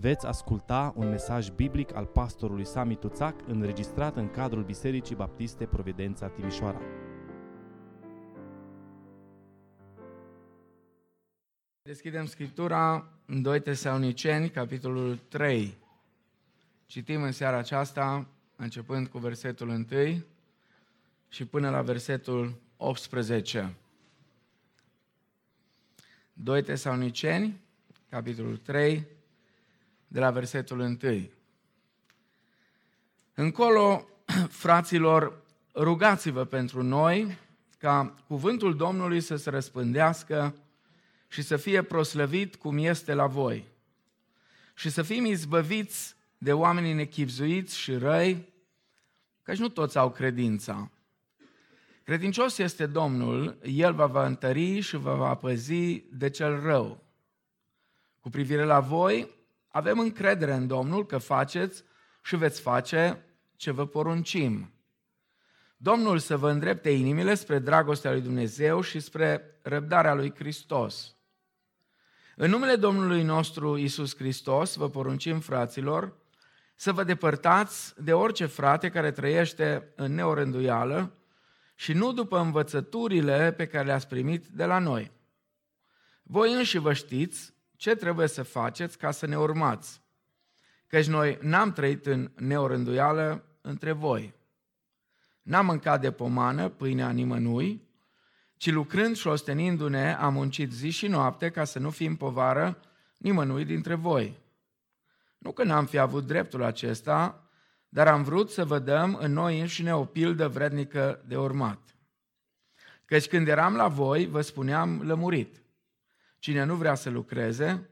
veți asculta un mesaj biblic al pastorului Sami Tuțac înregistrat în cadrul Bisericii Baptiste Providența Timișoara. Deschidem Scriptura în 2 Tesaloniceni, capitolul 3. Citim în seara aceasta, începând cu versetul 1 și până la versetul 18. 2 Tesaloniceni, capitolul 3, de la versetul 1. Încolo, fraților, rugați-vă pentru noi ca cuvântul Domnului să se răspândească și să fie proslăvit cum este la voi și să fim izbăviți de oamenii nechipzuiți și răi, căci nu toți au credința. Credincios este Domnul, El va vă întări și vă va păzi de cel rău. Cu privire la voi, avem încredere în Domnul că faceți și veți face ce vă poruncim. Domnul să vă îndrepte inimile spre dragostea lui Dumnezeu și spre răbdarea lui Hristos. În numele Domnului nostru Isus Hristos vă poruncim, fraților, să vă depărtați de orice frate care trăiește în neorânduială și nu după învățăturile pe care le-ați primit de la noi. Voi înși vă știți ce trebuie să faceți ca să ne urmați. Căci noi n-am trăit în neorânduială între voi. N-am mâncat de pomană pâinea nimănui, ci lucrând și ostenindu-ne am muncit zi și noapte ca să nu fim povară nimănui dintre voi. Nu că n-am fi avut dreptul acesta, dar am vrut să vă dăm în noi înșine o pildă vrednică de urmat. Căci când eram la voi, vă spuneam lămurit. Cine nu vrea să lucreze,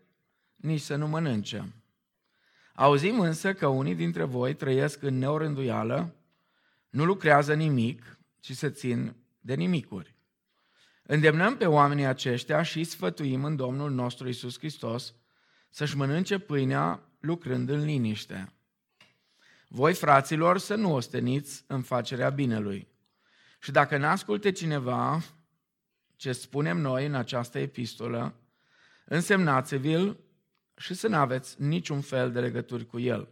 nici să nu mănânce. Auzim însă că unii dintre voi trăiesc în neorânduială, nu lucrează nimic, ci se țin de nimicuri. Îndemnăm pe oamenii aceștia și sfătuim în Domnul nostru Isus Hristos să-și mănânce pâinea lucrând în liniște. Voi, fraților, să nu osteniți în facerea binelui. Și dacă n-asculte cineva ce spunem noi în această epistolă, însemnați-vi-l și să nu aveți niciun fel de legături cu el,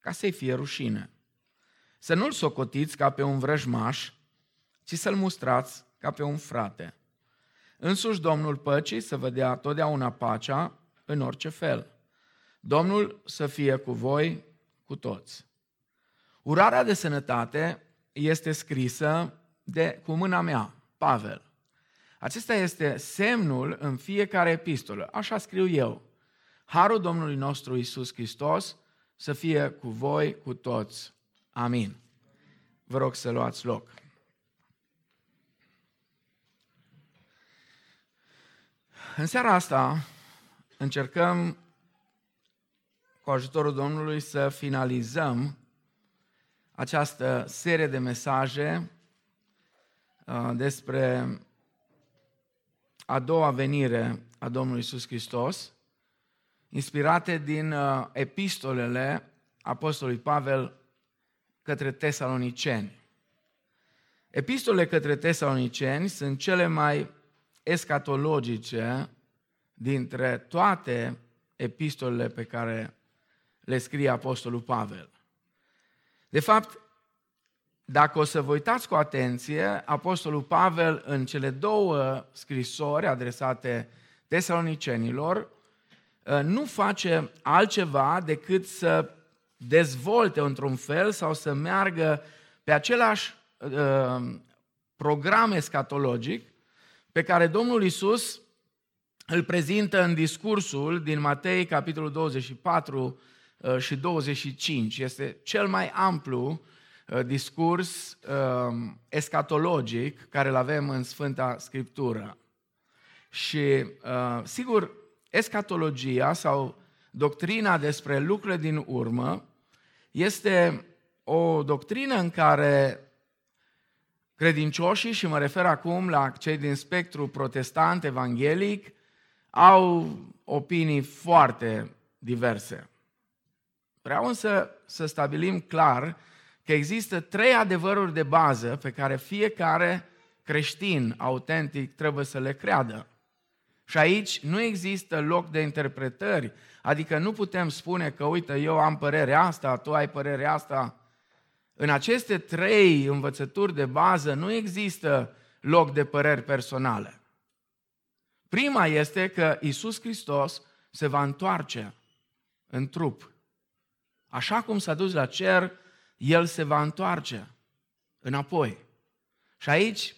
ca să-i fie rușine. Să nu-l socotiți ca pe un vrăjmaș, ci să-l mustrați ca pe un frate. Însuși Domnul păcii să vă dea totdeauna pacea în orice fel. Domnul să fie cu voi, cu toți. Urarea de sănătate este scrisă de, cu mâna mea, Pavel. Acesta este semnul în fiecare epistolă. Așa scriu eu. Harul Domnului nostru Isus Hristos să fie cu voi, cu toți. Amin. Vă rog să luați loc. În seara asta încercăm cu ajutorul Domnului să finalizăm această serie de mesaje uh, despre a doua venire a Domnului Isus Hristos, inspirate din uh, epistolele Apostolului Pavel către tesaloniceni. Epistolele către tesaloniceni sunt cele mai escatologice dintre toate epistolele pe care le scrie Apostolul Pavel. De fapt, dacă o să vă uitați cu atenție, Apostolul Pavel în cele două scrisori adresate tesalonicenilor ă, nu face altceva decât să dezvolte într-un fel sau să meargă pe același uh, program escatologic pe care Domnul Isus îl prezintă în discursul din Matei, capitolul 24 uh, și 25. Este cel mai amplu uh, discurs uh, escatologic care îl avem în Sfânta Scriptură. Și, sigur, escatologia sau doctrina despre lucrurile din urmă este o doctrină în care credincioșii, și mă refer acum la cei din spectru protestant, evanghelic, au opinii foarte diverse. Vreau însă să stabilim clar că există trei adevăruri de bază pe care fiecare creștin autentic trebuie să le creadă. Și aici nu există loc de interpretări, adică nu putem spune că, uite, eu am părerea asta, tu ai părerea asta. În aceste trei învățături de bază nu există loc de păreri personale. Prima este că Isus Hristos se va întoarce în trup. Așa cum s-a dus la cer, El se va întoarce înapoi. Și aici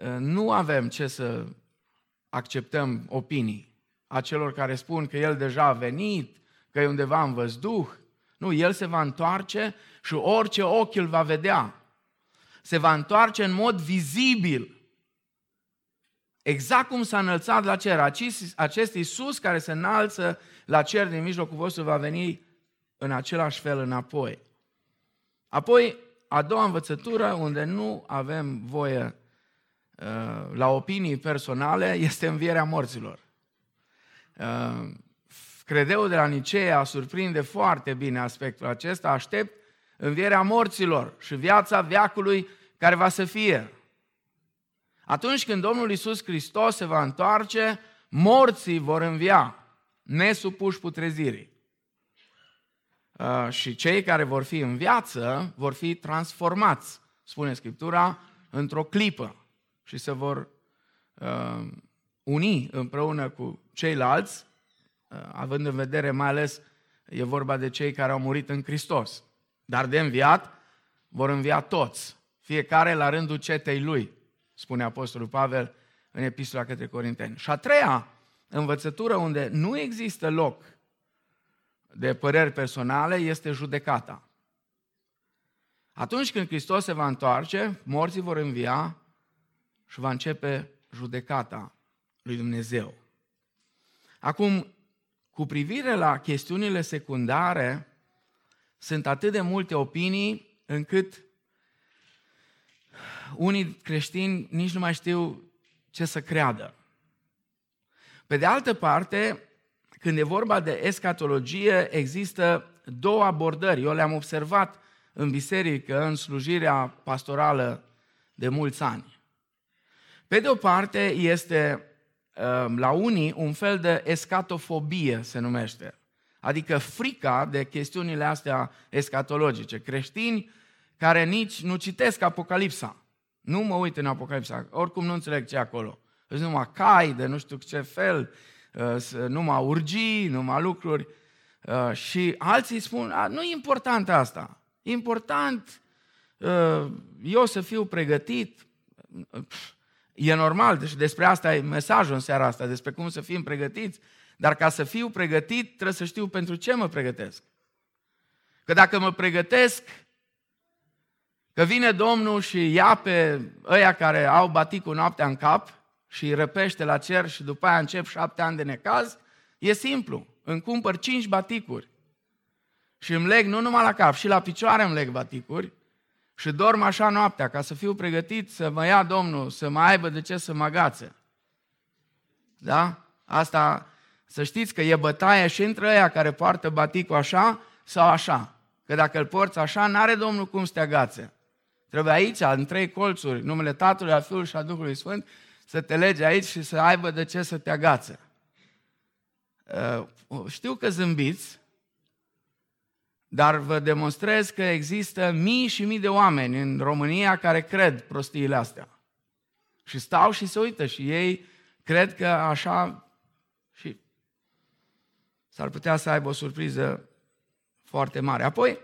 ă, nu avem ce să acceptăm opinii a celor care spun că El deja a venit, că e undeva în văzduh. Nu, El se va întoarce și orice ochi îl va vedea. Se va întoarce în mod vizibil. Exact cum s-a înălțat la cer. Acest Iisus care se înalță la cer din mijlocul vostru va veni în același fel înapoi. Apoi, a doua învățătură, unde nu avem voie uh, la opinii personale, este învierea morților. Uh, credeul de la Nicea surprinde foarte bine aspectul acesta, aștept învierea morților și viața veacului care va să fie. Atunci când Domnul Isus Hristos se va întoarce, morții vor învia, nesupuși putrezirii. Uh, și cei care vor fi în viață vor fi transformați, spune Scriptura, într-o clipă și se vor uh, uni împreună cu ceilalți, uh, având în vedere mai ales e vorba de cei care au murit în Hristos. Dar de înviat vor învia toți, fiecare la rândul cetei lui, spune Apostolul Pavel în Epistola către Corinteni. Și a treia învățătură unde nu există loc de păreri personale este judecata. Atunci când Hristos se va întoarce, morții vor învia și va începe judecata lui Dumnezeu. Acum, cu privire la chestiunile secundare, sunt atât de multe opinii încât unii creștini nici nu mai știu ce să creadă. Pe de altă parte, când e vorba de escatologie, există două abordări. Eu le-am observat în biserică, în slujirea pastorală de mulți ani. Pe de o parte, este um, la unii un fel de escatofobie, se numește. Adică frica de chestiunile astea escatologice. Creștini care nici nu citesc Apocalipsa. Nu mă uit în Apocalipsa, oricum nu înțeleg ce e acolo. Sunt numai cai de nu știu ce fel, uh, numai urgii, numai lucruri. Uh, și alții spun, nu e important asta. E important uh, eu să fiu pregătit. E normal, deci despre asta e mesajul în seara asta, despre cum să fim pregătiți. Dar ca să fiu pregătit, trebuie să știu pentru ce mă pregătesc. Că dacă mă pregătesc, că vine Domnul și ia pe ăia care au baticul noaptea în cap și îi răpește la cer și după aia încep șapte ani de necaz, e simplu. Îmi cumpăr cinci baticuri și îmi leg nu numai la cap, și la picioare îmi leg baticuri și dorm așa noaptea ca să fiu pregătit să mă ia Domnul, să mă aibă de ce să mă agațe. Da? Asta, să știți că e bătaie și între ăia care poartă baticul așa sau așa. Că dacă îl porți așa, n-are Domnul cum să te agațe. Trebuie aici, în trei colțuri, numele Tatălui, al Fiului și al Duhului Sfânt, să te legi aici și să aibă de ce să te agațe. Uh, știu că zâmbiți, dar vă demonstrez că există mii și mii de oameni în România care cred prostiile astea. Și stau și se uită și ei cred că așa și s-ar putea să aibă o surpriză foarte mare. Apoi,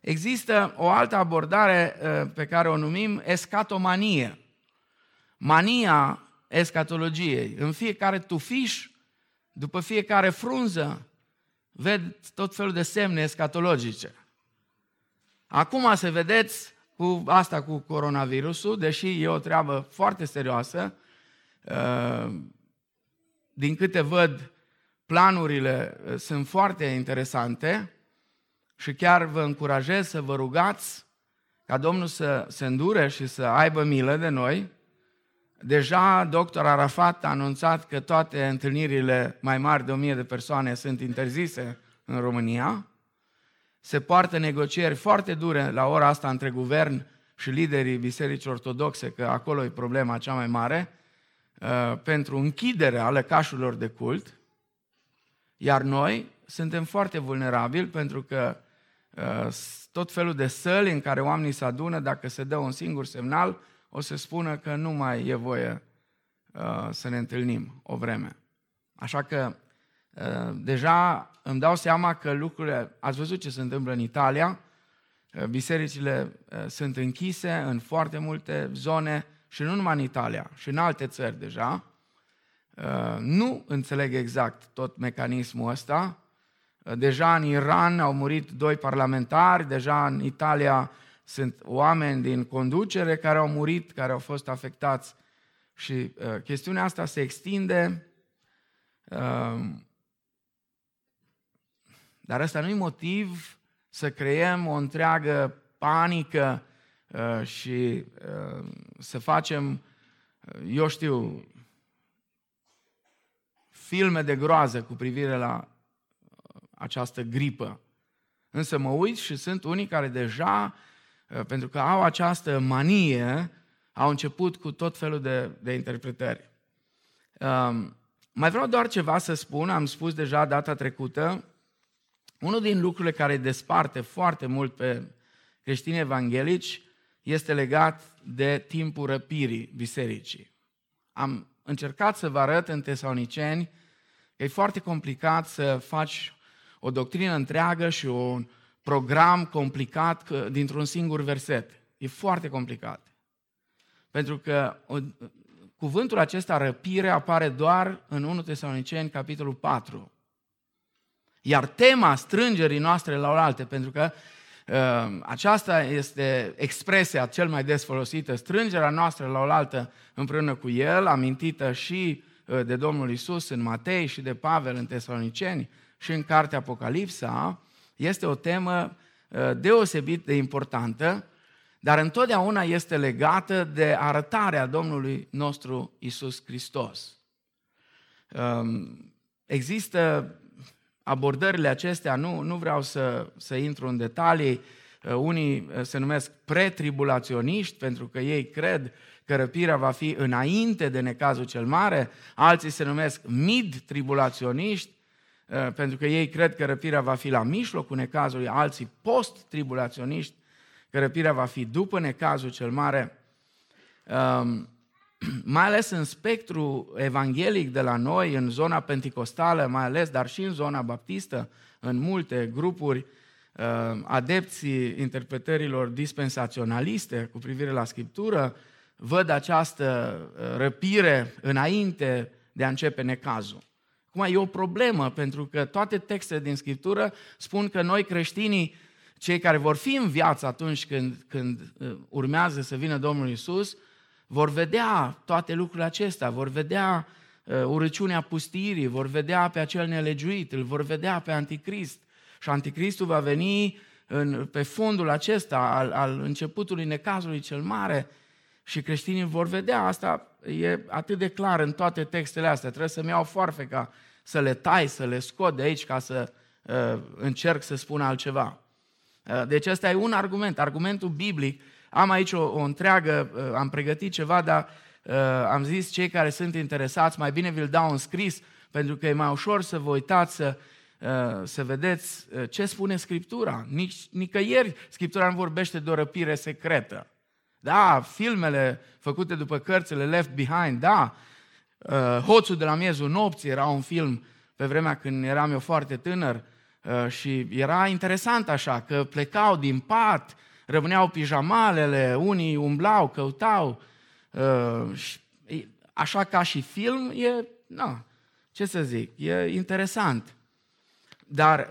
există o altă abordare uh, pe care o numim escatomanie. Mania escatologiei. În fiecare tufiș, după fiecare frunză, ved tot felul de semne escatologice. Acum să vedeți cu asta cu coronavirusul, deși e o treabă foarte serioasă, uh, din câte văd, planurile uh, sunt foarte interesante și chiar vă încurajez să vă rugați ca Domnul să se îndure și să aibă milă de noi, Deja doctor Arafat a anunțat că toate întâlnirile mai mari de 1000 de persoane sunt interzise în România. Se poartă negocieri foarte dure la ora asta între guvern și liderii bisericii ortodoxe, că acolo e problema cea mai mare. uh, pentru închiderea lăcașurilor de cult, iar noi suntem foarte vulnerabili pentru că uh, tot felul de săli în care oamenii se adună, dacă se dă un singur semnal, o să spună că nu mai e voie uh, să ne întâlnim o vreme. Așa că uh, deja îmi dau seama că lucrurile, ați văzut ce se întâmplă în Italia, uh, bisericile uh, sunt închise în foarte multe zone și nu numai în Italia, și în alte țări deja. Uh, nu înțeleg exact tot mecanismul ăsta. Uh, deja în Iran au murit doi parlamentari, deja în Italia sunt oameni din conducere care au murit, care au fost afectați și uh, chestiunea asta se extinde. Uh, dar ăsta nu e motiv să creăm o întreagă panică uh, și uh, să facem, uh, eu știu, filme de groază cu privire la uh, această gripă. Însă mă uit și sunt unii care deja Uh, pentru că au această manie, au început cu tot felul de, de interpretări. Um, mai vreau doar ceva să spun, am spus deja data trecută, unul din lucrurile care desparte foarte mult pe creștini evanghelici este legat de timpul răpirii bisericii. Am încercat să vă arăt în Tesaloniceni că e foarte complicat să faci o doctrină întreagă și un, program complicat dintr-un singur verset. E foarte complicat. Pentru că cuvântul acesta, răpire, apare doar în 1 Tesaloniceni, capitolul 4. Iar tema strângerii noastre la oaltă, pentru că uh, aceasta este expresia cel mai des folosită, strângerea noastră la oaltă împreună cu El, amintită și uh, de Domnul Isus în Matei și de Pavel în Tesaloniceni și în cartea Apocalipsa, este o temă uh, deosebit de importantă, dar întotdeauna este legată de arătarea Domnului nostru Isus Hristos. Um, există abordările acestea, nu, nu vreau să, să intru în detalii, uh, unii uh, se numesc pretribulaționiști pentru că ei cred că răpirea va fi înainte de necazul cel mare, alții se numesc mid-tribulaționiști, Uh, pentru că ei cred că răpirea va fi la mijlocul necazului, alții post-tribulaționiști, că răpirea va fi după necazul cel mare. Um, mai ales în spectru evanghelic de la noi, în zona penticostală mai ales, dar și în zona baptistă, în multe grupuri, uh, adepții interpretărilor dispensaționaliste cu privire la Scriptură, văd această uh, răpire înainte de a începe necazul. Acum e o problemă, pentru că toate textele din Scriptură spun că noi creștinii, cei care vor fi în viață atunci când, când uh, urmează să vină Domnul Isus, vor vedea toate lucrurile acestea, vor vedea uh, urăciunea pustirii, vor vedea pe acel nelegiuit, îl vor vedea pe Anticrist. Și Anticristul va veni în, pe fondul acesta al, al începutului necazului cel mare și creștinii vor vedea asta. E atât de clar în toate textele astea. Trebuie să-mi iau foarfeca să le tai, să le scot de aici ca să uh, încerc să spun altceva. Uh, deci ăsta e un argument, argumentul biblic. Am aici o, o întreagă, uh, am pregătit ceva, dar uh, am zis cei care sunt interesați, mai bine vi-l dau în scris, pentru că e mai ușor să vă uitați să, uh, să vedeți uh, ce spune Scriptura. Nici, nicăieri Scriptura nu vorbește de o răpire secretă. Da, filmele făcute după cărțile Left Behind, da, Uh, Hoțul de la miezul nopții era un film pe vremea când eram eu foarte tânăr uh, și era interesant așa, că plecau din pat, rămâneau pijamalele, unii umblau, căutau. Uh, așa ca și film, e, na, ce să zic, e interesant. Dar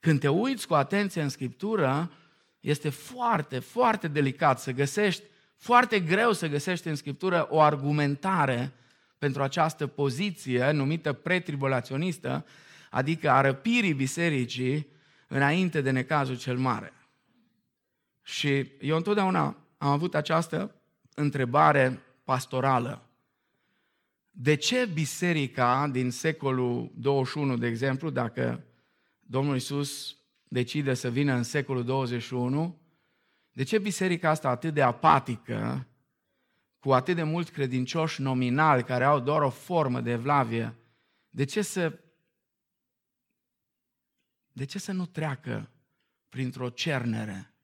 când te uiți cu atenție în Scriptură, este foarte, foarte delicat să găsești, foarte greu să găsești în Scriptură o argumentare pentru această poziție numită pretribulaționistă, adică a răpirii bisericii înainte de necazul cel mare. Și eu întotdeauna am avut această întrebare pastorală. De ce biserica din secolul 21, de exemplu, dacă Domnul Isus decide să vină în secolul 21, de ce biserica asta atât de apatică cu atât de mulți credincioși nominali care au doar o formă de evlavie, de ce să de ce să nu treacă printr-o cernere?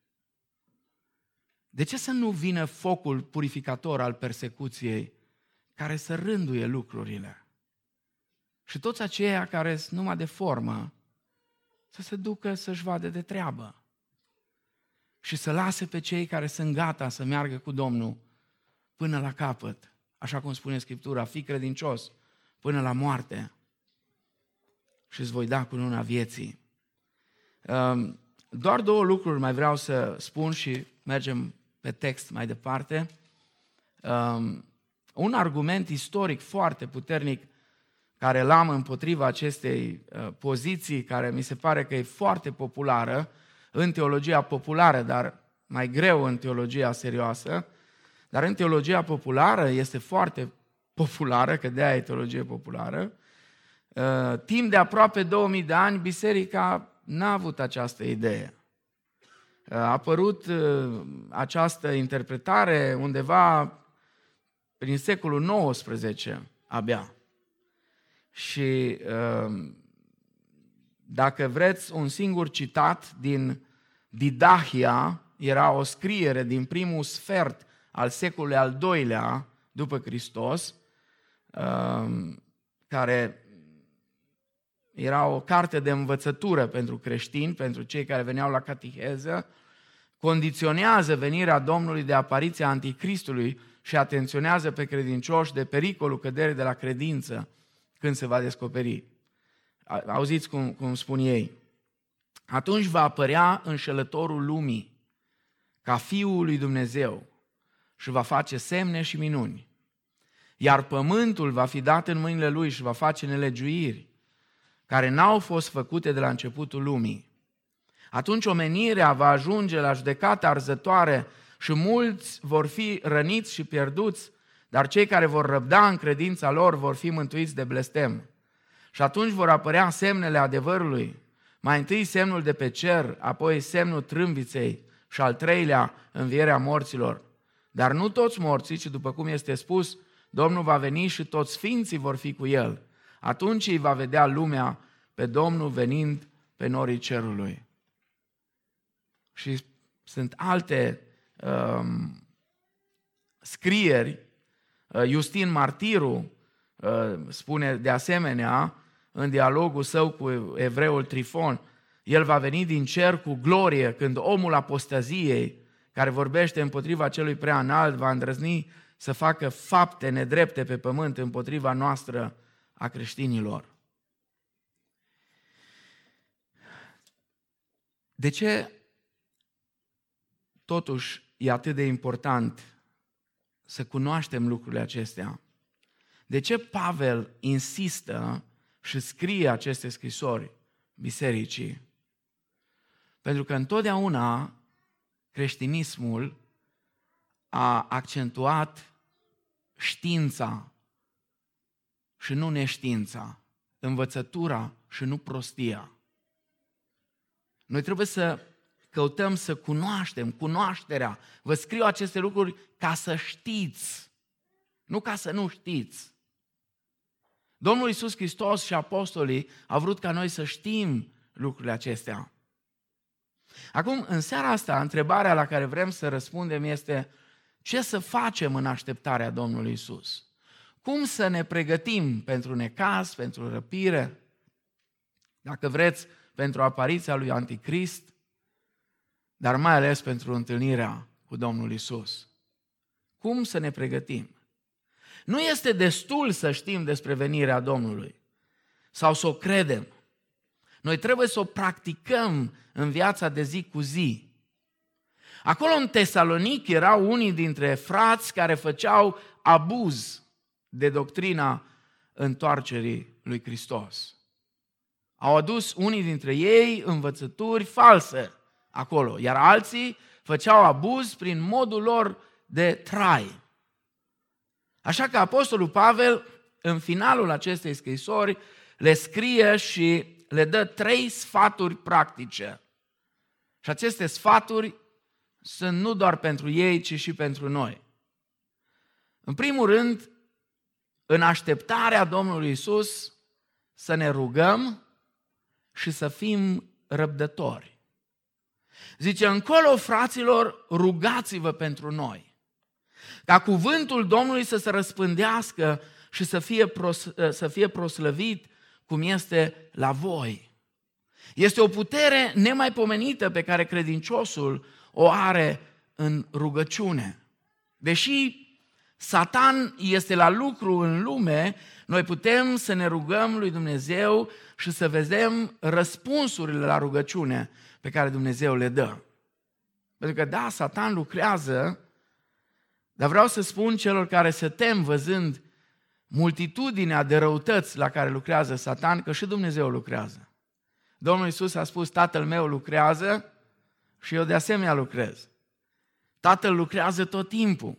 De ce să nu vină focul purificator al persecuției care să rânduie lucrurile? Și toți aceia care sunt numai de formă, să se ducă să-și vadă de treabă. Și să lase pe cei care sunt gata să meargă cu Domnul până la capăt. Așa cum spune Scriptura, fi credincios până la moarte și îți voi da cununa vieții. Um, doar două lucruri mai vreau să spun și mergem pe text mai departe. Um, un argument istoric foarte puternic care l-am împotriva acestei uh, poziții, care mi se pare că e foarte populară în teologia populară, dar mai greu în teologia serioasă, dar în teologia populară este foarte populară, că de-aia e teologie populară. Uh, timp de aproape 2000 de ani, biserica n-a avut această idee. A apărut uh, această interpretare undeva prin secolul XIX abia. Și uh, dacă vreți un singur citat din Didahia, era o scriere din primul sfert al secolului al doilea după Hristos, uh, care era o carte de învățătură pentru creștini, pentru cei care veneau la catiheză, condiționează venirea Domnului de apariția Anticristului și atenționează pe credincioși de pericolul căderii de la credință când se va descoperi. Auziți cum, cum spun ei. Atunci va apărea înșelătorul lumii, ca Fiul lui Dumnezeu, și va face semne și minuni. Iar pământul va fi dat în mâinile lui și va face nelegiuiri care n-au fost făcute de la începutul lumii. Atunci omenirea va ajunge la judecată arzătoare și mulți vor fi răniți și pierduți, dar cei care vor răbda în credința lor vor fi mântuiți de blestem. Și atunci vor apărea semnele adevărului, mai întâi semnul de pe cer, apoi semnul trâmbiței și al treilea învierea morților. Dar nu toți morții, ci după cum este spus, Domnul va veni și toți sfinții vor fi cu el. Atunci îi va vedea lumea pe Domnul venind pe norii cerului. Și sunt alte um, scrieri. Uh, Justin Martiru uh, spune de asemenea, în dialogul său cu evreul Trifon, el va veni din cer cu glorie când omul apostaziei, care vorbește împotriva celui prea înalt, va îndrăzni să facă fapte nedrepte pe pământ împotriva noastră a creștinilor. De ce totuși e atât de important să cunoaștem lucrurile acestea? De ce Pavel insistă și scrie aceste scrisori bisericii? Pentru că întotdeauna creștinismul a accentuat știința și nu neștiința, învățătura și nu prostia. Noi trebuie să căutăm să cunoaștem, cunoașterea. Vă scriu aceste lucruri ca să știți, nu ca să nu știți. Domnul Iisus Hristos și apostolii au vrut ca noi să știm lucrurile acestea. Acum, în seara asta, întrebarea la care vrem să răspundem este ce să facem în așteptarea Domnului Isus? Cum să ne pregătim pentru necaz, pentru răpire? Dacă vreți, pentru apariția lui Anticrist, dar mai ales pentru întâlnirea cu Domnul Isus. Cum să ne pregătim? Nu este destul să știm despre venirea Domnului sau să o credem. Noi trebuie să o practicăm în viața de zi cu zi. Acolo în Tesalonic erau unii dintre frați care făceau abuz de doctrina întoarcerii lui Hristos. Au adus unii dintre ei învățături false acolo, iar alții făceau abuz prin modul lor de trai. Așa că Apostolul Pavel, în finalul acestei scrisori, le scrie și le dă trei sfaturi practice. Și aceste sfaturi sunt nu doar pentru ei, ci și pentru noi. În primul rând, în așteptarea Domnului Isus, să ne rugăm și să fim răbdători. Zice, încolo, fraților, rugați-vă pentru noi. Ca cuvântul Domnului să se răspândească și să fie, pros, să fie proslăvit cum este la voi. Este o putere nemaipomenită pe care credinciosul o are în rugăciune. Deși Satan este la lucru în lume, noi putem să ne rugăm lui Dumnezeu și să vedem răspunsurile la rugăciune pe care Dumnezeu le dă. Pentru că da, Satan lucrează, dar vreau să spun celor care se tem văzând multitudinea de răutăți la care lucrează Satan, că și Dumnezeu lucrează. Domnul Iisus a spus, Tatăl meu lucrează și eu de asemenea lucrez. Tatăl lucrează tot timpul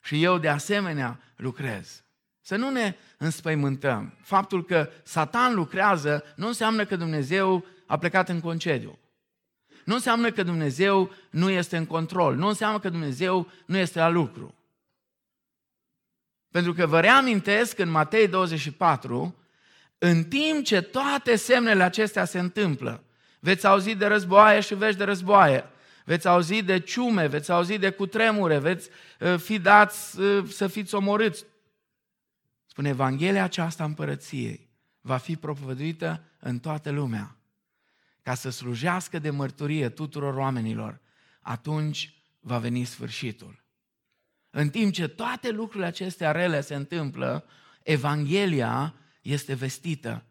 și eu de asemenea lucrez. Să nu ne înspăimântăm. Faptul că Satan lucrează nu înseamnă că Dumnezeu a plecat în concediu. Nu înseamnă că Dumnezeu nu este în control. Nu înseamnă că Dumnezeu nu este la lucru. Pentru că vă reamintesc în Matei 24, în timp ce toate semnele acestea se întâmplă, veți auzi de războaie și veți de războaie, veți auzi de ciume, veți auzi de cutremure, veți uh, fi dați uh, să fiți omorâți. Spune, Evanghelia aceasta împărăției va fi propovăduită în toată lumea ca să slujească de mărturie tuturor oamenilor. Atunci va veni sfârșitul. În timp ce toate lucrurile acestea rele se întâmplă, Evanghelia este vestită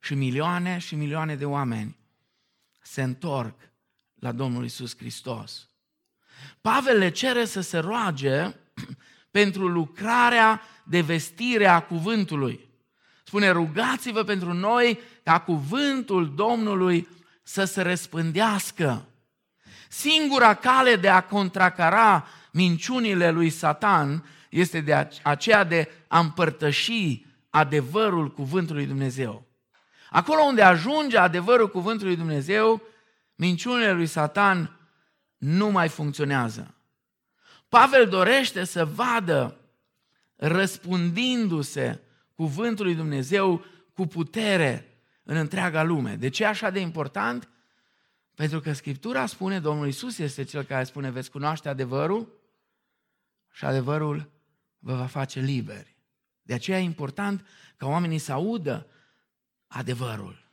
și milioane și milioane de oameni se întorc la Domnul Isus Hristos. Pavel le cere să se roage pentru lucrarea de vestire a cuvântului. Spune, rugați-vă pentru noi ca cuvântul Domnului să se răspândească. Singura cale de a contracara minciunile lui Satan este de aceea de a împărtăși adevărul cuvântului Dumnezeu. Acolo unde ajunge adevărul cuvântului Dumnezeu, minciunile lui Satan nu mai funcționează. Pavel dorește să vadă răspundindu-se cuvântului Dumnezeu cu putere în întreaga lume. De ce e așa de important? Pentru că Scriptura spune, Domnul Isus este Cel care spune, veți cunoaște adevărul și adevărul vă va face liberi. De aceea e important ca oamenii să audă adevărul.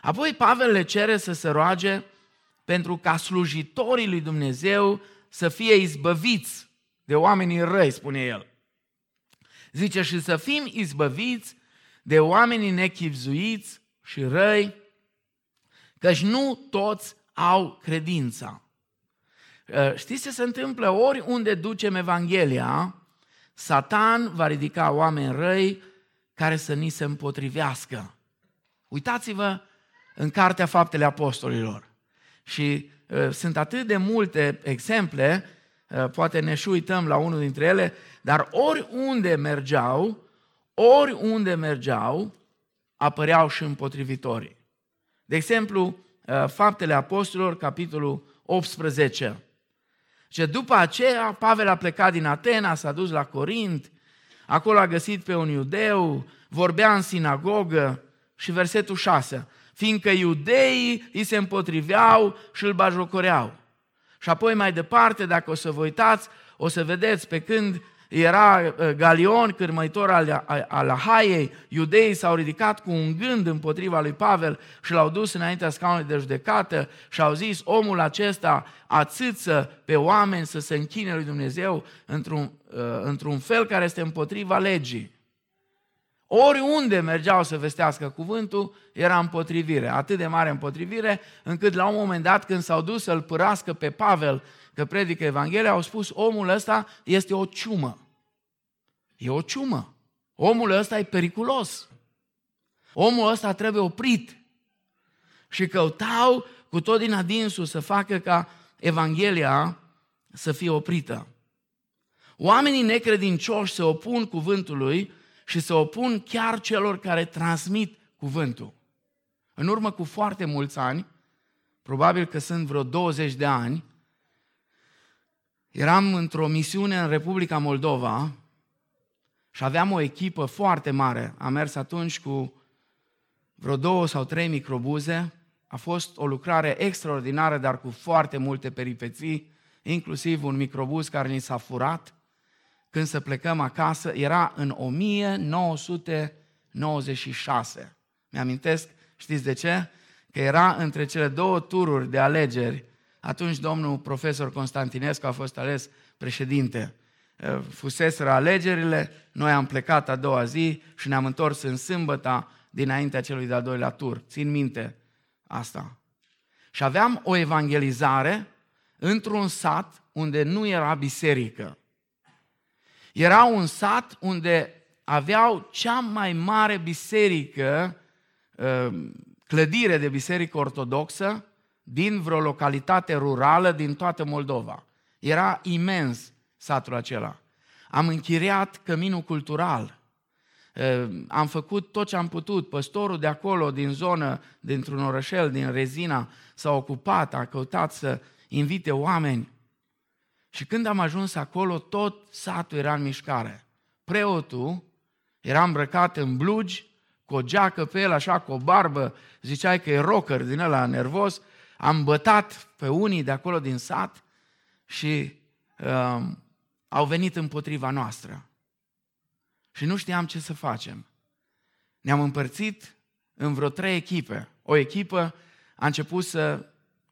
Apoi Pavel le cere să se roage pentru ca slujitorii lui Dumnezeu să fie izbăviți de oamenii răi, spune el. Zice, și să fim izbăviți de oamenii nechivzuiți și răi, căci nu toți au credința. Uh, știți ce se întâmplă? Oriunde ducem Evanghelia, Satan va ridica oameni răi care să ni se împotrivească. Uitați-vă în Cartea Faptele Apostolilor. Și uh, sunt atât de multe exemple, uh, poate ne și uităm la unul dintre ele, dar oriunde mergeau, oriunde mergeau, apăreau și împotrivitorii. De exemplu, uh, Faptele Apostolilor, capitolul 18. Și după aceea, Pavel a plecat din Atena, s-a dus la Corint, acolo a găsit pe un iudeu, vorbea în sinagogă și versetul 6, fiindcă iudeii îi se împotriveau și îl bajocoreau. Și apoi mai departe, dacă o să vă uitați, o să vedeți pe când era uh, Galion, cârmăitor al, al Ahaiei, iudeii s-au ridicat cu un gând împotriva lui Pavel și l-au dus înaintea scaunului de judecată și au zis, omul acesta ațâță pe oameni să se închine lui Dumnezeu într-un, uh, într-un fel care este împotriva legii. Oriunde mergeau să vestească cuvântul, era împotrivire. Atât de mare împotrivire, încât la un moment dat, când s-au dus să-l părască pe Pavel că predică Evanghelia, au spus, omul ăsta este o ciumă. E o ciumă. Omul ăsta e periculos. Omul ăsta trebuie oprit. Și căutau cu tot din adinsul să facă ca Evanghelia să fie oprită. Oamenii necredincioși se opun cuvântului și se opun chiar celor care transmit cuvântul. În urmă cu foarte mulți ani, probabil că sunt vreo 20 de ani, Eram într-o misiune în Republica Moldova și aveam o echipă foarte mare. Am mers atunci cu vreo două sau trei microbuze. A fost o lucrare extraordinară, dar cu foarte multe peripeții, inclusiv un microbuz care ni s-a furat. Când să plecăm acasă, era în 1996. Mi-amintesc, știți de ce? Că era între cele două tururi de alegeri. Atunci domnul profesor Constantinescu a fost ales președinte. Fuseseră alegerile, noi am plecat a doua zi și ne-am întors în sâmbătă dinaintea celui de-al doilea tur. Țin minte asta. Și aveam o evangelizare într-un sat unde nu era biserică. Era un sat unde aveau cea mai mare biserică, ă, clădire de biserică ortodoxă, din vreo localitate rurală din toată Moldova. Era imens satul acela. Am închiriat căminul cultural. Am făcut tot ce am putut. Păstorul de acolo, din zonă, dintr-un orășel, din Rezina, s-a ocupat, a căutat să invite oameni. Și când am ajuns acolo, tot satul era în mișcare. Preotul era îmbrăcat în blugi, cu o geacă pe el, așa, cu o barbă, ziceai că e rocker din ăla nervos, am bătat pe unii de acolo din sat și uh, au venit împotriva noastră. Și nu știam ce să facem. Ne-am împărțit în vreo trei echipe. O echipă a început să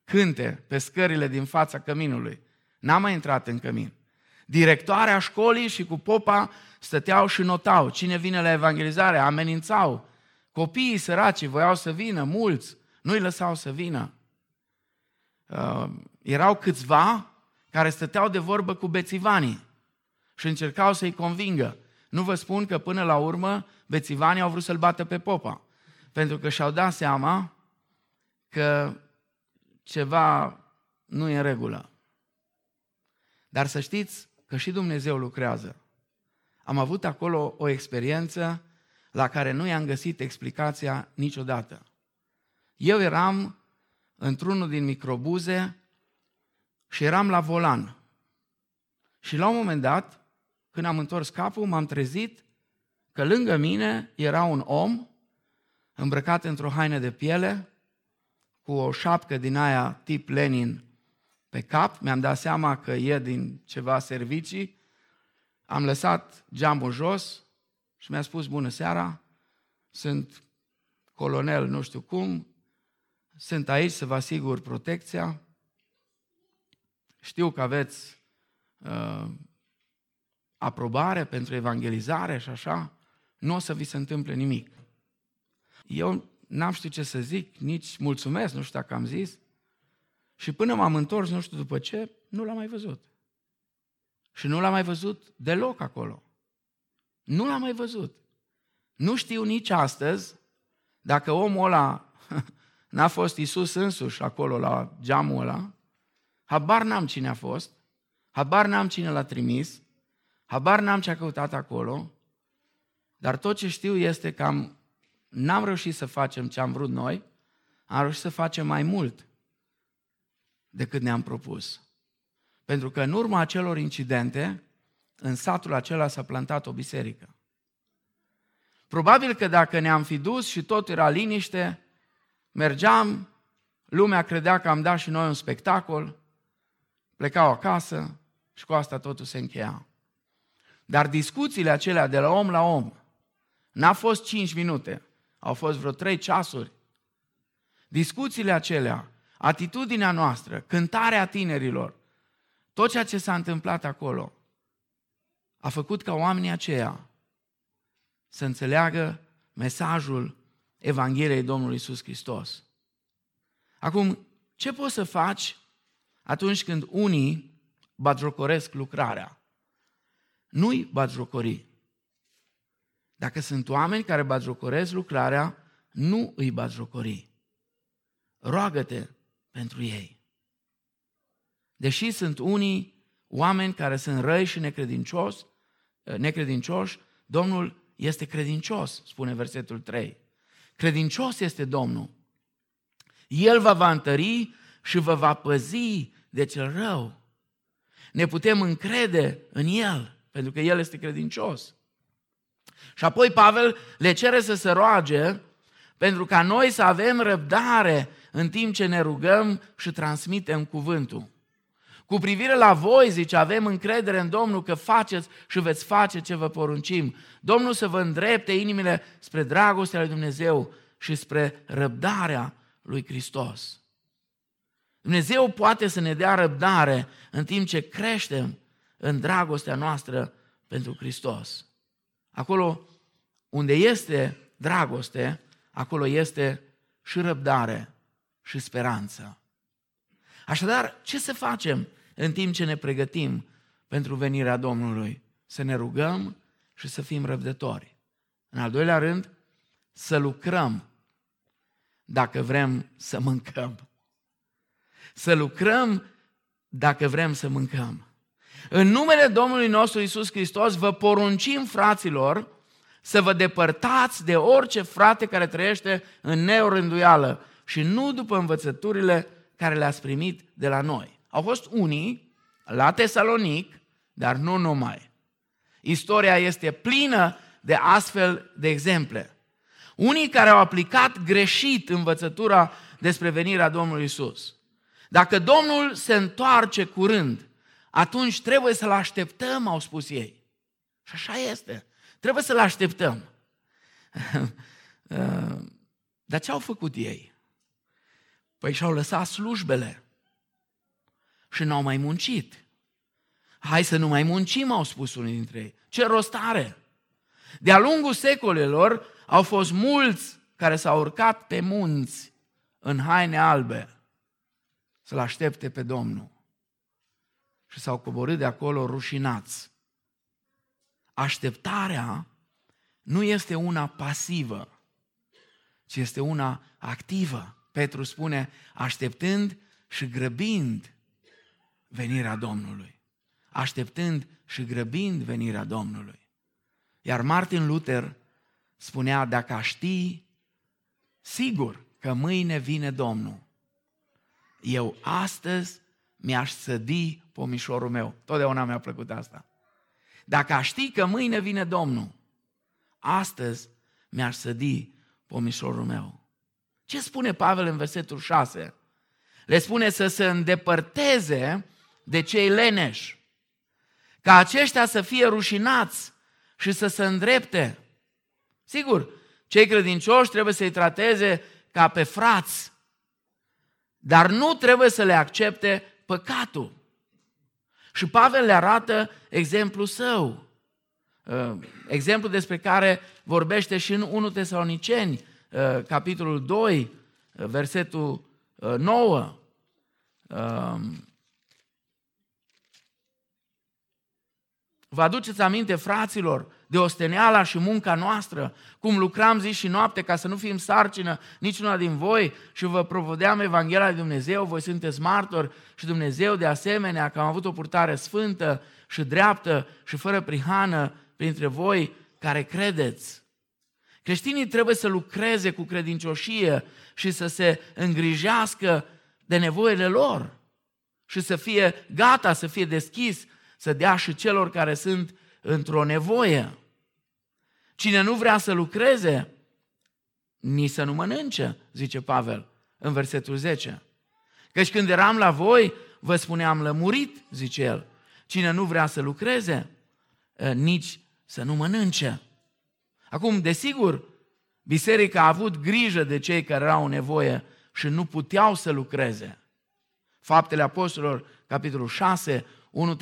cânte pe scările din fața căminului. N-am mai intrat în cămin. Directoarea școlii și cu popa stăteau și notau. Cine vine la evangelizare? Amenințau. Copiii săraci voiau să vină, mulți. Nu-i lăsau să vină. Uh, erau câțiva care stăteau de vorbă cu bețivanii și încercau să-i convingă. Nu vă spun că până la urmă bețivanii au vrut să-l bată pe popa, pentru că și-au dat seama că ceva nu e în regulă. Dar să știți că și Dumnezeu lucrează. Am avut acolo o experiență la care nu i-am găsit explicația niciodată. Eu eram într-unul din microbuze și eram la volan. Și la un moment dat, când am întors capul, m-am trezit că lângă mine era un om îmbrăcat într-o haină de piele, cu o șapcă din aia tip Lenin pe cap. Mi-am dat seama că e din ceva servicii. Am lăsat geamul jos și mi-a spus, bună seara, sunt colonel nu știu cum, sunt aici să vă asigur protecția. Știu că aveți uh, aprobare pentru evangelizare și așa. Nu o să vi se întâmple nimic. Eu n-am știut ce să zic, nici mulțumesc, nu știu dacă am zis. Și până m-am întors, nu știu după ce, nu l-am mai văzut. Și nu l-am mai văzut deloc acolo. Nu l-am mai văzut. Nu știu nici astăzi dacă omul ăla N-a fost Isus însuși acolo la geamul ăla. Habar n-am cine a fost. Habar n-am cine l-a trimis. Habar n-am ce a căutat acolo. Dar tot ce știu este că am, n-am reușit să facem ce am vrut noi, am reușit să facem mai mult decât ne-am propus. Pentru că în urma acelor incidente, în satul acela s-a plantat o biserică. Probabil că dacă ne-am fi dus și tot era liniște, Mergeam, lumea credea că am dat și noi un spectacol, plecau acasă și cu asta totul se încheia. Dar discuțiile acelea de la om la om, n-a fost 5 minute, au fost vreo 3 ceasuri. Discuțiile acelea, atitudinea noastră, cântarea tinerilor, tot ceea ce s-a întâmplat acolo, a făcut ca oamenii aceia să înțeleagă mesajul Evangheliei Domnului Isus Hristos. Acum, ce poți să faci atunci când unii batjocoresc lucrarea? Nu-i batjocori. Dacă sunt oameni care batjocoresc lucrarea, nu îi batjocori. Roagă-te pentru ei. Deși sunt unii oameni care sunt răi și necredincioși, necredincioși, Domnul este credincios, spune versetul 3. Credincios este Domnul. El vă va întări și vă va păzi de cel rău. ne putem încrede în El, pentru că El este credincios. Și apoi Pavel le cere să se roage pentru ca noi să avem răbdare în timp ce ne rugăm și transmitem cuvântul. Cu privire la voi, zice, avem încredere în Domnul că faceți și veți face ce vă poruncim. Domnul să vă îndrepte inimile spre dragostea lui Dumnezeu și spre răbdarea lui Hristos. Dumnezeu poate să ne dea răbdare în timp ce creștem în dragostea noastră pentru Hristos. Acolo unde este dragoste, acolo este și răbdare și speranță. Așadar, ce să facem în timp ce ne pregătim pentru venirea Domnului? Să ne rugăm și să fim răbdători. În al doilea rând, să lucrăm dacă vrem să mâncăm. Să lucrăm dacă vrem să mâncăm. În numele Domnului nostru Isus Hristos vă poruncim, fraților, să vă depărtați de orice frate care trăiește în neorânduială și nu după învățăturile care le-ați primit de la noi. Au fost unii la Tesalonic, dar nu numai. Istoria este plină de astfel de exemple. Unii care au aplicat greșit învățătura despre venirea Domnului Isus. Dacă Domnul se întoarce curând, atunci trebuie să-L așteptăm, au spus ei. Și așa este. Trebuie să-L așteptăm. Dar ce au făcut ei? Păi și-au lăsat slujbele și n-au mai muncit. Hai să nu mai muncim, au spus unii dintre ei. Ce rost are? De-a lungul secolelor au fost mulți care s-au urcat pe munți în haine albe să-L aștepte pe Domnul. Și s-au coborât de acolo rușinați. Așteptarea nu este una pasivă, ci este una activă. Petru spune, așteptând și grăbind venirea Domnului. Așteptând și grăbind venirea Domnului. Iar Martin Luther spunea, dacă ști sigur că mâine vine Domnul, eu astăzi mi-aș sădi pomișorul meu. Totdeauna mi-a plăcut asta. Dacă aș ști că mâine vine Domnul, astăzi mi-aș sădi pomișorul meu. Ce spune Pavel în versetul 6? Le spune să se îndepărteze de cei leneși, ca aceștia să fie rușinați și să se îndrepte. Sigur, cei credincioși trebuie să-i trateze ca pe frați, dar nu trebuie să le accepte păcatul. Și Pavel le arată exemplul său. Uh, exemplu despre care vorbește și în 1 Tesaloniceni, uh, capitolul 2, uh, versetul 9. Vă aduceți aminte, fraților, de osteneala și munca noastră, cum lucram zi și noapte ca să nu fim sarcină niciuna din voi și vă provodeam Evanghelia lui Dumnezeu, voi sunteți martori și Dumnezeu de asemenea că am avut o purtare sfântă și dreaptă și fără prihană printre voi care credeți. Creștinii trebuie să lucreze cu credincioșie și să se îngrijească de nevoile lor și să fie gata, să fie deschis, să dea și celor care sunt într-o nevoie. Cine nu vrea să lucreze, nici să nu mănânce, zice Pavel în versetul 10. Căci când eram la voi, vă spuneam lămurit, zice el. Cine nu vrea să lucreze, ă, nici să nu mănânce. Acum, desigur, biserica a avut grijă de cei care erau în nevoie și nu puteau să lucreze. Faptele Apostolilor, capitolul 6, 1,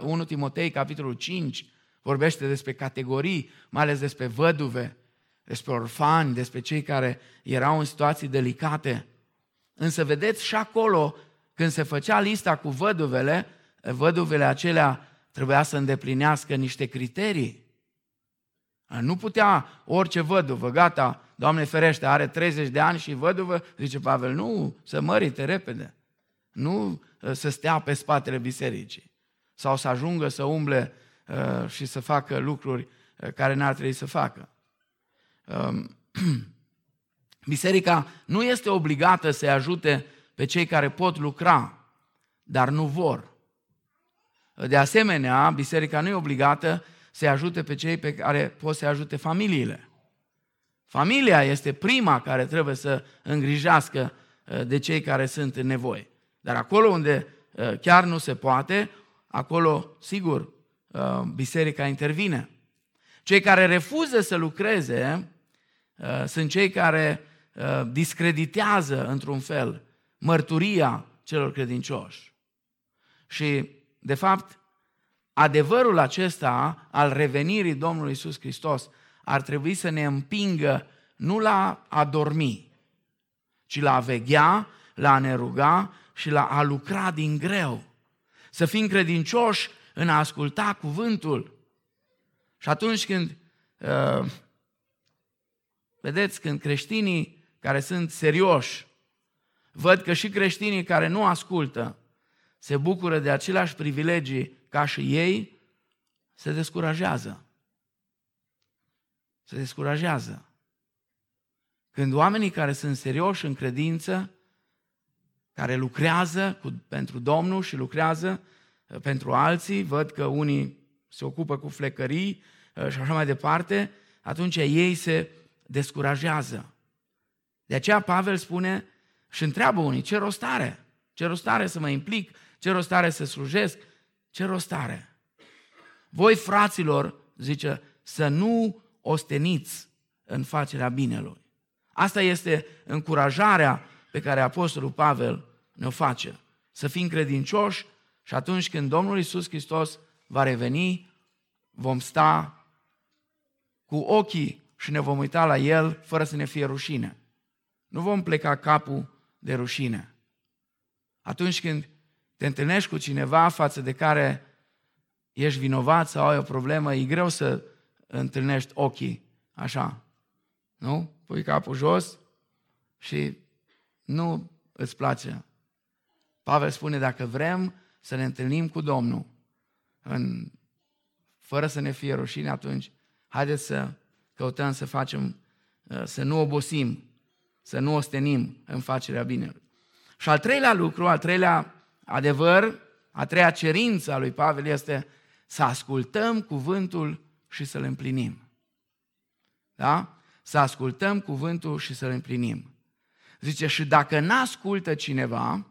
1 Timotei, capitolul 5, vorbește despre categorii, mai ales despre văduve, despre orfani, despre cei care erau în situații delicate. Însă vedeți și acolo, când se făcea lista cu văduvele, văduvele acelea trebuia să îndeplinească niște criterii. Nu putea orice văduvă, gata, Doamne ferește, are 30 de ani și văduvă, zice Pavel, nu, să mărite repede. Nu să stea pe spatele bisericii. Sau să ajungă să umble Uh, și să facă lucruri uh, care n-ar trebui să facă. Um, biserica nu este obligată să ajute pe cei care pot lucra, dar nu vor. De asemenea, biserica nu e obligată să ajute pe cei pe care pot să ajute familiile. Familia este prima care trebuie să îngrijească uh, de cei care sunt în nevoie. Dar acolo unde uh, chiar nu se poate, acolo, sigur, uh, biserica intervine. Cei care refuză să lucreze sunt cei care discreditează, într-un fel, mărturia celor credincioși. Și, de fapt, adevărul acesta al revenirii Domnului Isus Hristos ar trebui să ne împingă nu la a dormi, ci la a veghea, la a ne ruga și la a lucra din greu. Să fim credincioși în a asculta cuvântul. Și atunci când, uh, vedeți, când creștinii care sunt serioși, văd că și creștinii care nu ascultă se bucură de aceleași privilegii ca și ei, se descurajează. Se descurajează. Când oamenii care sunt serioși în credință, care lucrează cu, pentru Domnul și lucrează uh, pentru alții, văd că unii se ocupă cu flecării uh, și așa mai departe, atunci ei se descurajează. De aceea Pavel spune și întreabă unii, ce rost are? Ce rost are să mă implic? Ce rost are să slujesc? Ce rost are? Voi, fraților, zice, să nu osteniți în facerea binelui. Asta este încurajarea pe care Apostolul Pavel ne-o face. Să fim credincioși și atunci când Domnul Isus Hristos va reveni, vom sta cu ochii și ne vom uita la El fără să ne fie rușine. Nu vom pleca capul de rușine. Atunci când te întâlnești cu cineva față de care ești vinovat sau ai o problemă, e greu să întâlnești ochii așa. Nu? Pui capul jos și nu îți place. Pavel spune, dacă vrem să ne întâlnim cu Domnul, în, fără să ne fie rușine, atunci haideți să căutăm să facem, să nu obosim, să nu ostenim în facerea binelui. Și al treilea lucru, al treilea adevăr, a treia cerință a lui Pavel este să ascultăm cuvântul și să-l împlinim. Da? Să ascultăm cuvântul și să-l împlinim. Zice, și dacă n-ascultă cineva,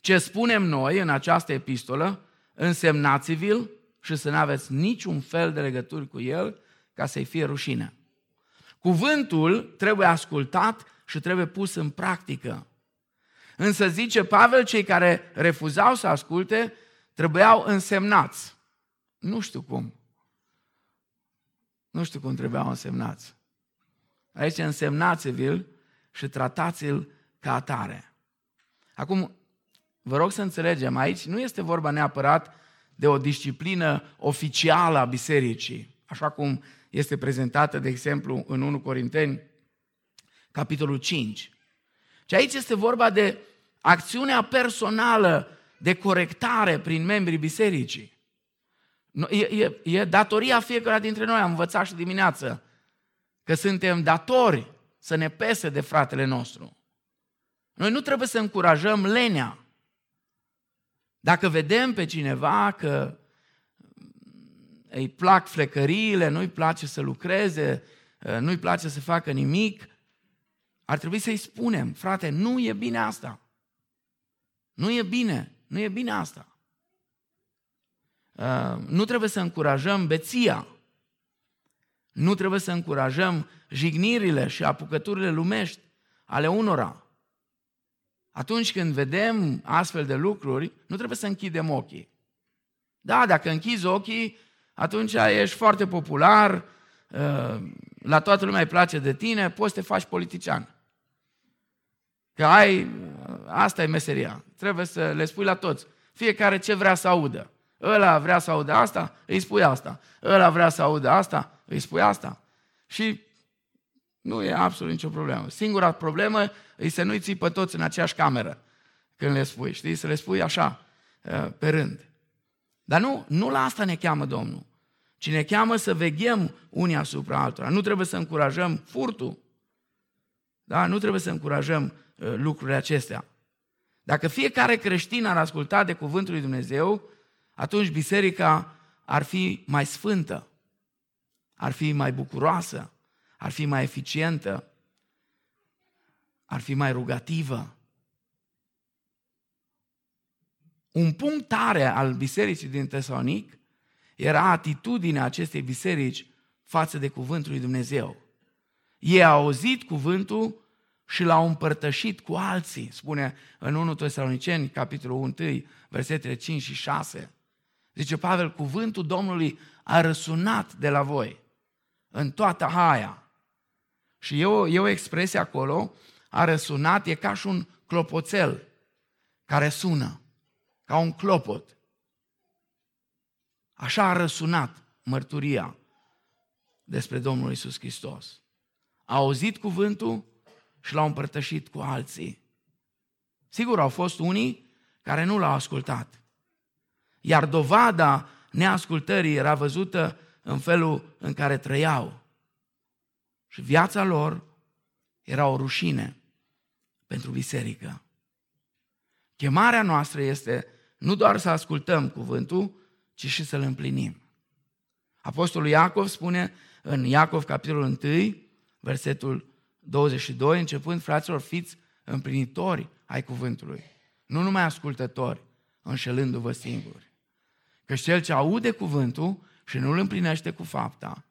ce spunem noi în această epistolă, însemnați-vi-l și să nu aveți niciun fel de legături cu el ca să-i fie rușine. Cuvântul trebuie ascultat și trebuie pus în practică. Însă zice Pavel, cei care refuzau să asculte, trebuiau însemnați. Nu știu cum. Nu știu cum trebuiau însemnați. Aici însemnați-vi-l și tratați-l ca atare. Acum, vă rog să înțelegem, aici nu este vorba neapărat de o disciplină oficială a bisericii, așa cum este prezentată, de exemplu, în 1 Corinteni, capitolul 5. Și aici este vorba de acțiunea personală de corectare prin membrii bisericii. E, e, e datoria fiecare dintre noi, am învățat și dimineață, că suntem datori să ne pese de fratele nostru. Noi nu trebuie să încurajăm lenea. Dacă vedem pe cineva că îi plac flecăriile, nu-i place să lucreze, nu-i place să facă nimic, ar trebui să-i spunem, frate, nu e bine asta. Nu e bine, nu e bine asta. Uh, nu trebuie să încurajăm beția. Nu trebuie să încurajăm jignirile și apucăturile lumești ale unora. Atunci când vedem astfel de lucruri, nu trebuie să închidem ochii. Da, dacă închizi ochii, atunci ești foarte popular, uh, la toată lumea îi place de tine, poți să te faci politician. Că ai, asta e meseria. Trebuie să le spui la toți. Fiecare ce vrea să audă. Ăla vrea să audă asta, îi spui asta. Ăla vrea să audă asta, îi spui asta. Și nu e absolut nicio problemă. Singura problemă e să nu-i ții pe toți în aceeași cameră când le spui, știi? Să le spui așa, uh, pe rând. Dar nu, nu la asta ne cheamă Domnul. Ci ne cheamă să veghem unii asupra altora. Nu trebuie să încurajăm furtul. Da? Nu trebuie să încurajăm uh, lucrurile acestea. Dacă fiecare creștin ar asculta de cuvântul lui Dumnezeu, atunci biserica ar fi mai sfântă, ar fi mai bucuroasă, ar fi mai eficientă, ar fi mai rugativă. Un punct tare al bisericii din Tesalonic era atitudinea acestei biserici față de cuvântul lui Dumnezeu. Ei au auzit cuvântul și l-au împărtășit cu alții, spune în 1 Tesaloniceni, capitolul 1, versetele 5 și 6. Zice Pavel, cuvântul Domnului a răsunat de la voi în toată haia. Și e o, e o expresie acolo, a răsunat, e ca și un clopoțel care sună, ca un clopot. Așa a răsunat mărturia despre Domnul Isus Hristos. A auzit cuvântul și l-au împărtășit cu alții. Sigur, au fost unii care nu l-au ascultat. Iar dovada neascultării era văzută în felul în care trăiau. Și viața lor era o rușine pentru biserică. Chemarea noastră este nu doar să ascultăm cuvântul, ci și să-l împlinim. Apostolul Iacov spune în Iacov, capitolul 1, versetul 22, începând, fraților, fiți împlinitori ai cuvântului, nu numai ascultători, înșelându-vă singuri. Că cel ce aude cuvântul și nu îl împlinește cu fapta,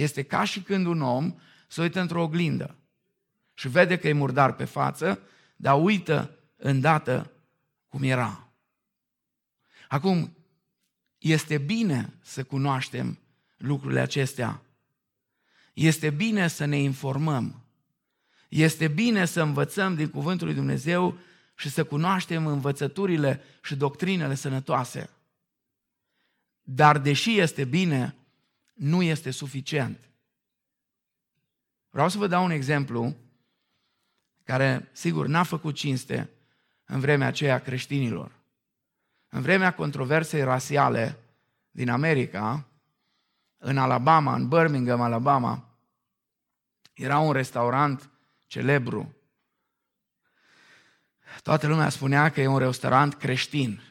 este ca și când un om se uită într-o oglindă și vede că e murdar pe față, dar uită îndată cum era. Acum, este bine să cunoaștem lucrurile acestea. Este bine să ne informăm. Este bine să învățăm din Cuvântul lui Dumnezeu și să cunoaștem învățăturile și doctrinele sănătoase. Dar deși este bine, nu este suficient. Vreau să vă dau un exemplu care, sigur, n-a făcut cinste în vremea aceea creștinilor. În vremea controversei rasiale din America, în Alabama, în Birmingham, Alabama, era un restaurant celebru. Toată lumea spunea că e un restaurant creștin.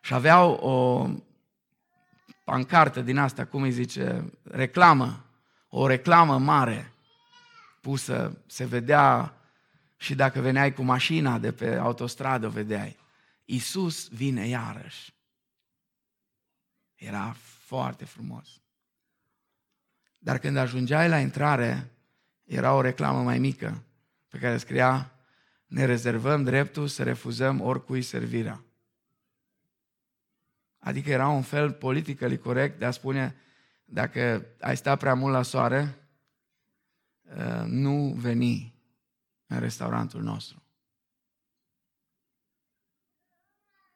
Și aveau o pancartă din asta, cum îi zice, reclamă, o reclamă mare pusă, se vedea și dacă veneai cu mașina de pe autostradă, vedeai. Isus vine iarăși. Era foarte frumos. Dar când ajungeai la intrare, era o reclamă mai mică pe care scria ne rezervăm dreptul să refuzăm oricui servirea. Adică era un fel politically corect de a spune dacă ai sta prea mult la soare, uh, nu veni în restaurantul nostru.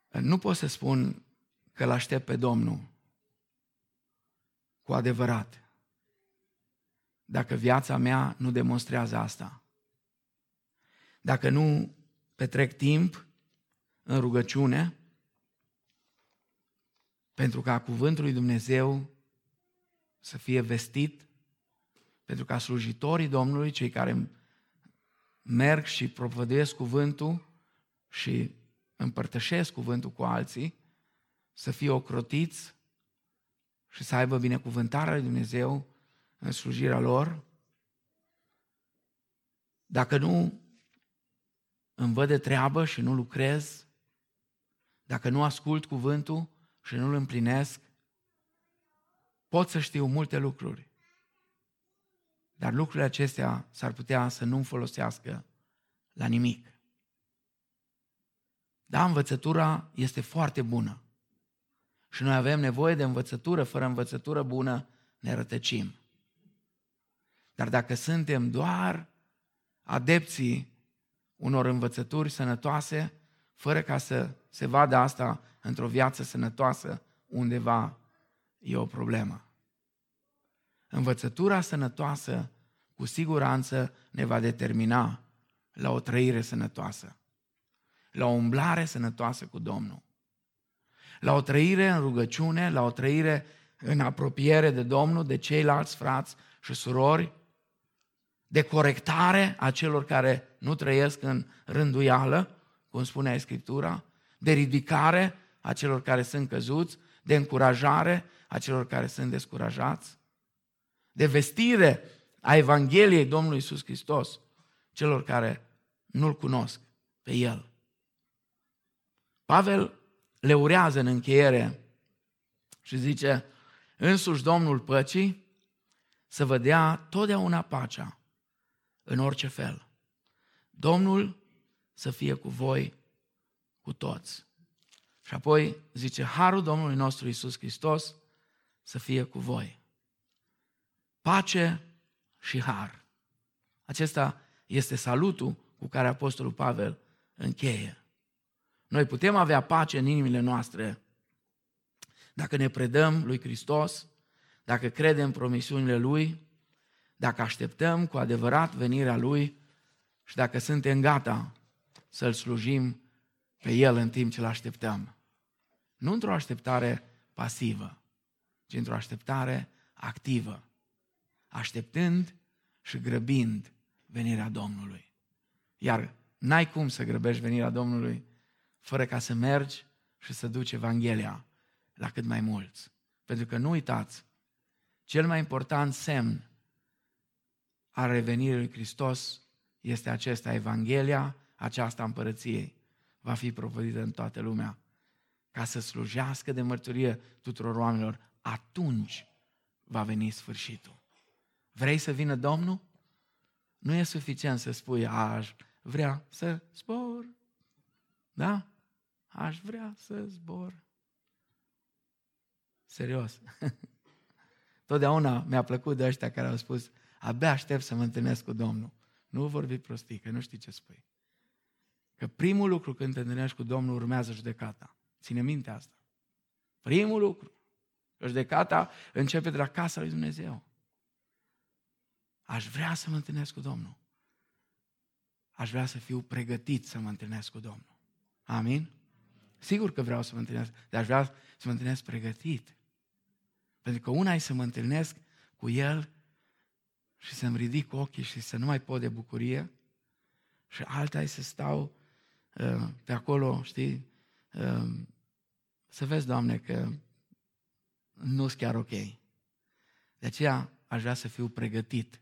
Nu pot să spun că îl aștept pe Domnul cu adevărat dacă viața mea nu demonstrează asta. Dacă nu petrec timp în rugăciune, pentru ca cuvântul lui Dumnezeu să fie vestit, pentru ca slujitorii Domnului, cei care merg și propovăduiesc cuvântul și împărtășesc cuvântul cu alții, să fie ocrotiți și să aibă binecuvântarea lui Dumnezeu în slujirea lor, dacă nu îmi văd de treabă și nu lucrez, dacă nu ascult cuvântul și nu-l împlinesc, pot să știu multe lucruri. Dar lucrurile acestea s-ar putea să nu-mi folosească la nimic. Da, învățătura este foarte bună. Și noi avem nevoie de învățătură, fără învățătură bună ne rătăcim. Dar dacă suntem doar adepții unor învățături sănătoase, fără ca să se vadă asta într-o viață sănătoasă, undeva e o problemă. Învățătura sănătoasă cu siguranță ne va determina la o trăire sănătoasă, la o umblare sănătoasă cu Domnul, la o trăire în rugăciune, la o trăire în apropiere de Domnul, de ceilalți frați și surori, de corectare a celor care nu trăiesc în rânduială cum spunea Scriptura, de ridicare a celor care sunt căzuți, de încurajare a celor care sunt descurajați, de vestire a Evangheliei Domnului Isus Hristos celor care nu-L cunosc pe El. Pavel le urează în încheiere și zice, însuși Domnul păcii să vă dea totdeauna pacea în orice fel. Domnul să fie cu voi, cu toți. Și apoi zice, Harul Domnului nostru Isus Hristos să fie cu voi. Pace și har. Acesta este salutul cu care Apostolul Pavel încheie. Noi putem avea pace în inimile noastre dacă ne predăm lui Hristos, dacă credem în promisiunile Lui, dacă așteptăm cu adevărat venirea Lui și dacă suntem gata să-L slujim pe El în timp ce-L așteptăm. Nu într-o așteptare pasivă, ci într-o așteptare activă, așteptând și grăbind venirea Domnului. Iar n-ai cum să grăbești venirea Domnului fără ca să mergi și să duci Evanghelia la cât mai mulți. Pentru că nu uitați, cel mai important semn al revenirii lui Hristos este acesta, Evanghelia, aceasta împărăției, va fi propovădită în toată lumea, ca să slujească de mărturie tuturor oamenilor, atunci va veni sfârșitul. Vrei să vină Domnul? Nu e suficient să spui, aș vrea să zbor. Da? Aș vrea să zbor. Serios. Totdeauna mi-a plăcut de ăștia care au spus, abia aștept să mă întâlnesc cu Domnul. Nu vorbi prostii, că nu știi ce spui. Că primul lucru când te întâlnești cu Domnul urmează judecata. Ține minte asta. Primul lucru. Judecata începe de la casa lui Dumnezeu. Aș vrea să mă întâlnesc cu Domnul. Aș vrea să fiu pregătit să mă întâlnesc cu Domnul. Amin? Sigur că vreau să mă întâlnesc, dar aș vrea să mă întâlnesc pregătit. Pentru că una e să mă întâlnesc cu El și să-mi ridic ochii și să nu mai pot de bucurie și alta e să stau uh, pe acolo, știi, uh, să vezi, Doamne, că nu sunt chiar ok. De aceea aș vrea să fiu pregătit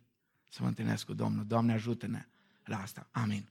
să mă întâlnesc cu Domnul. Doamne, ajută-ne la asta. Amin.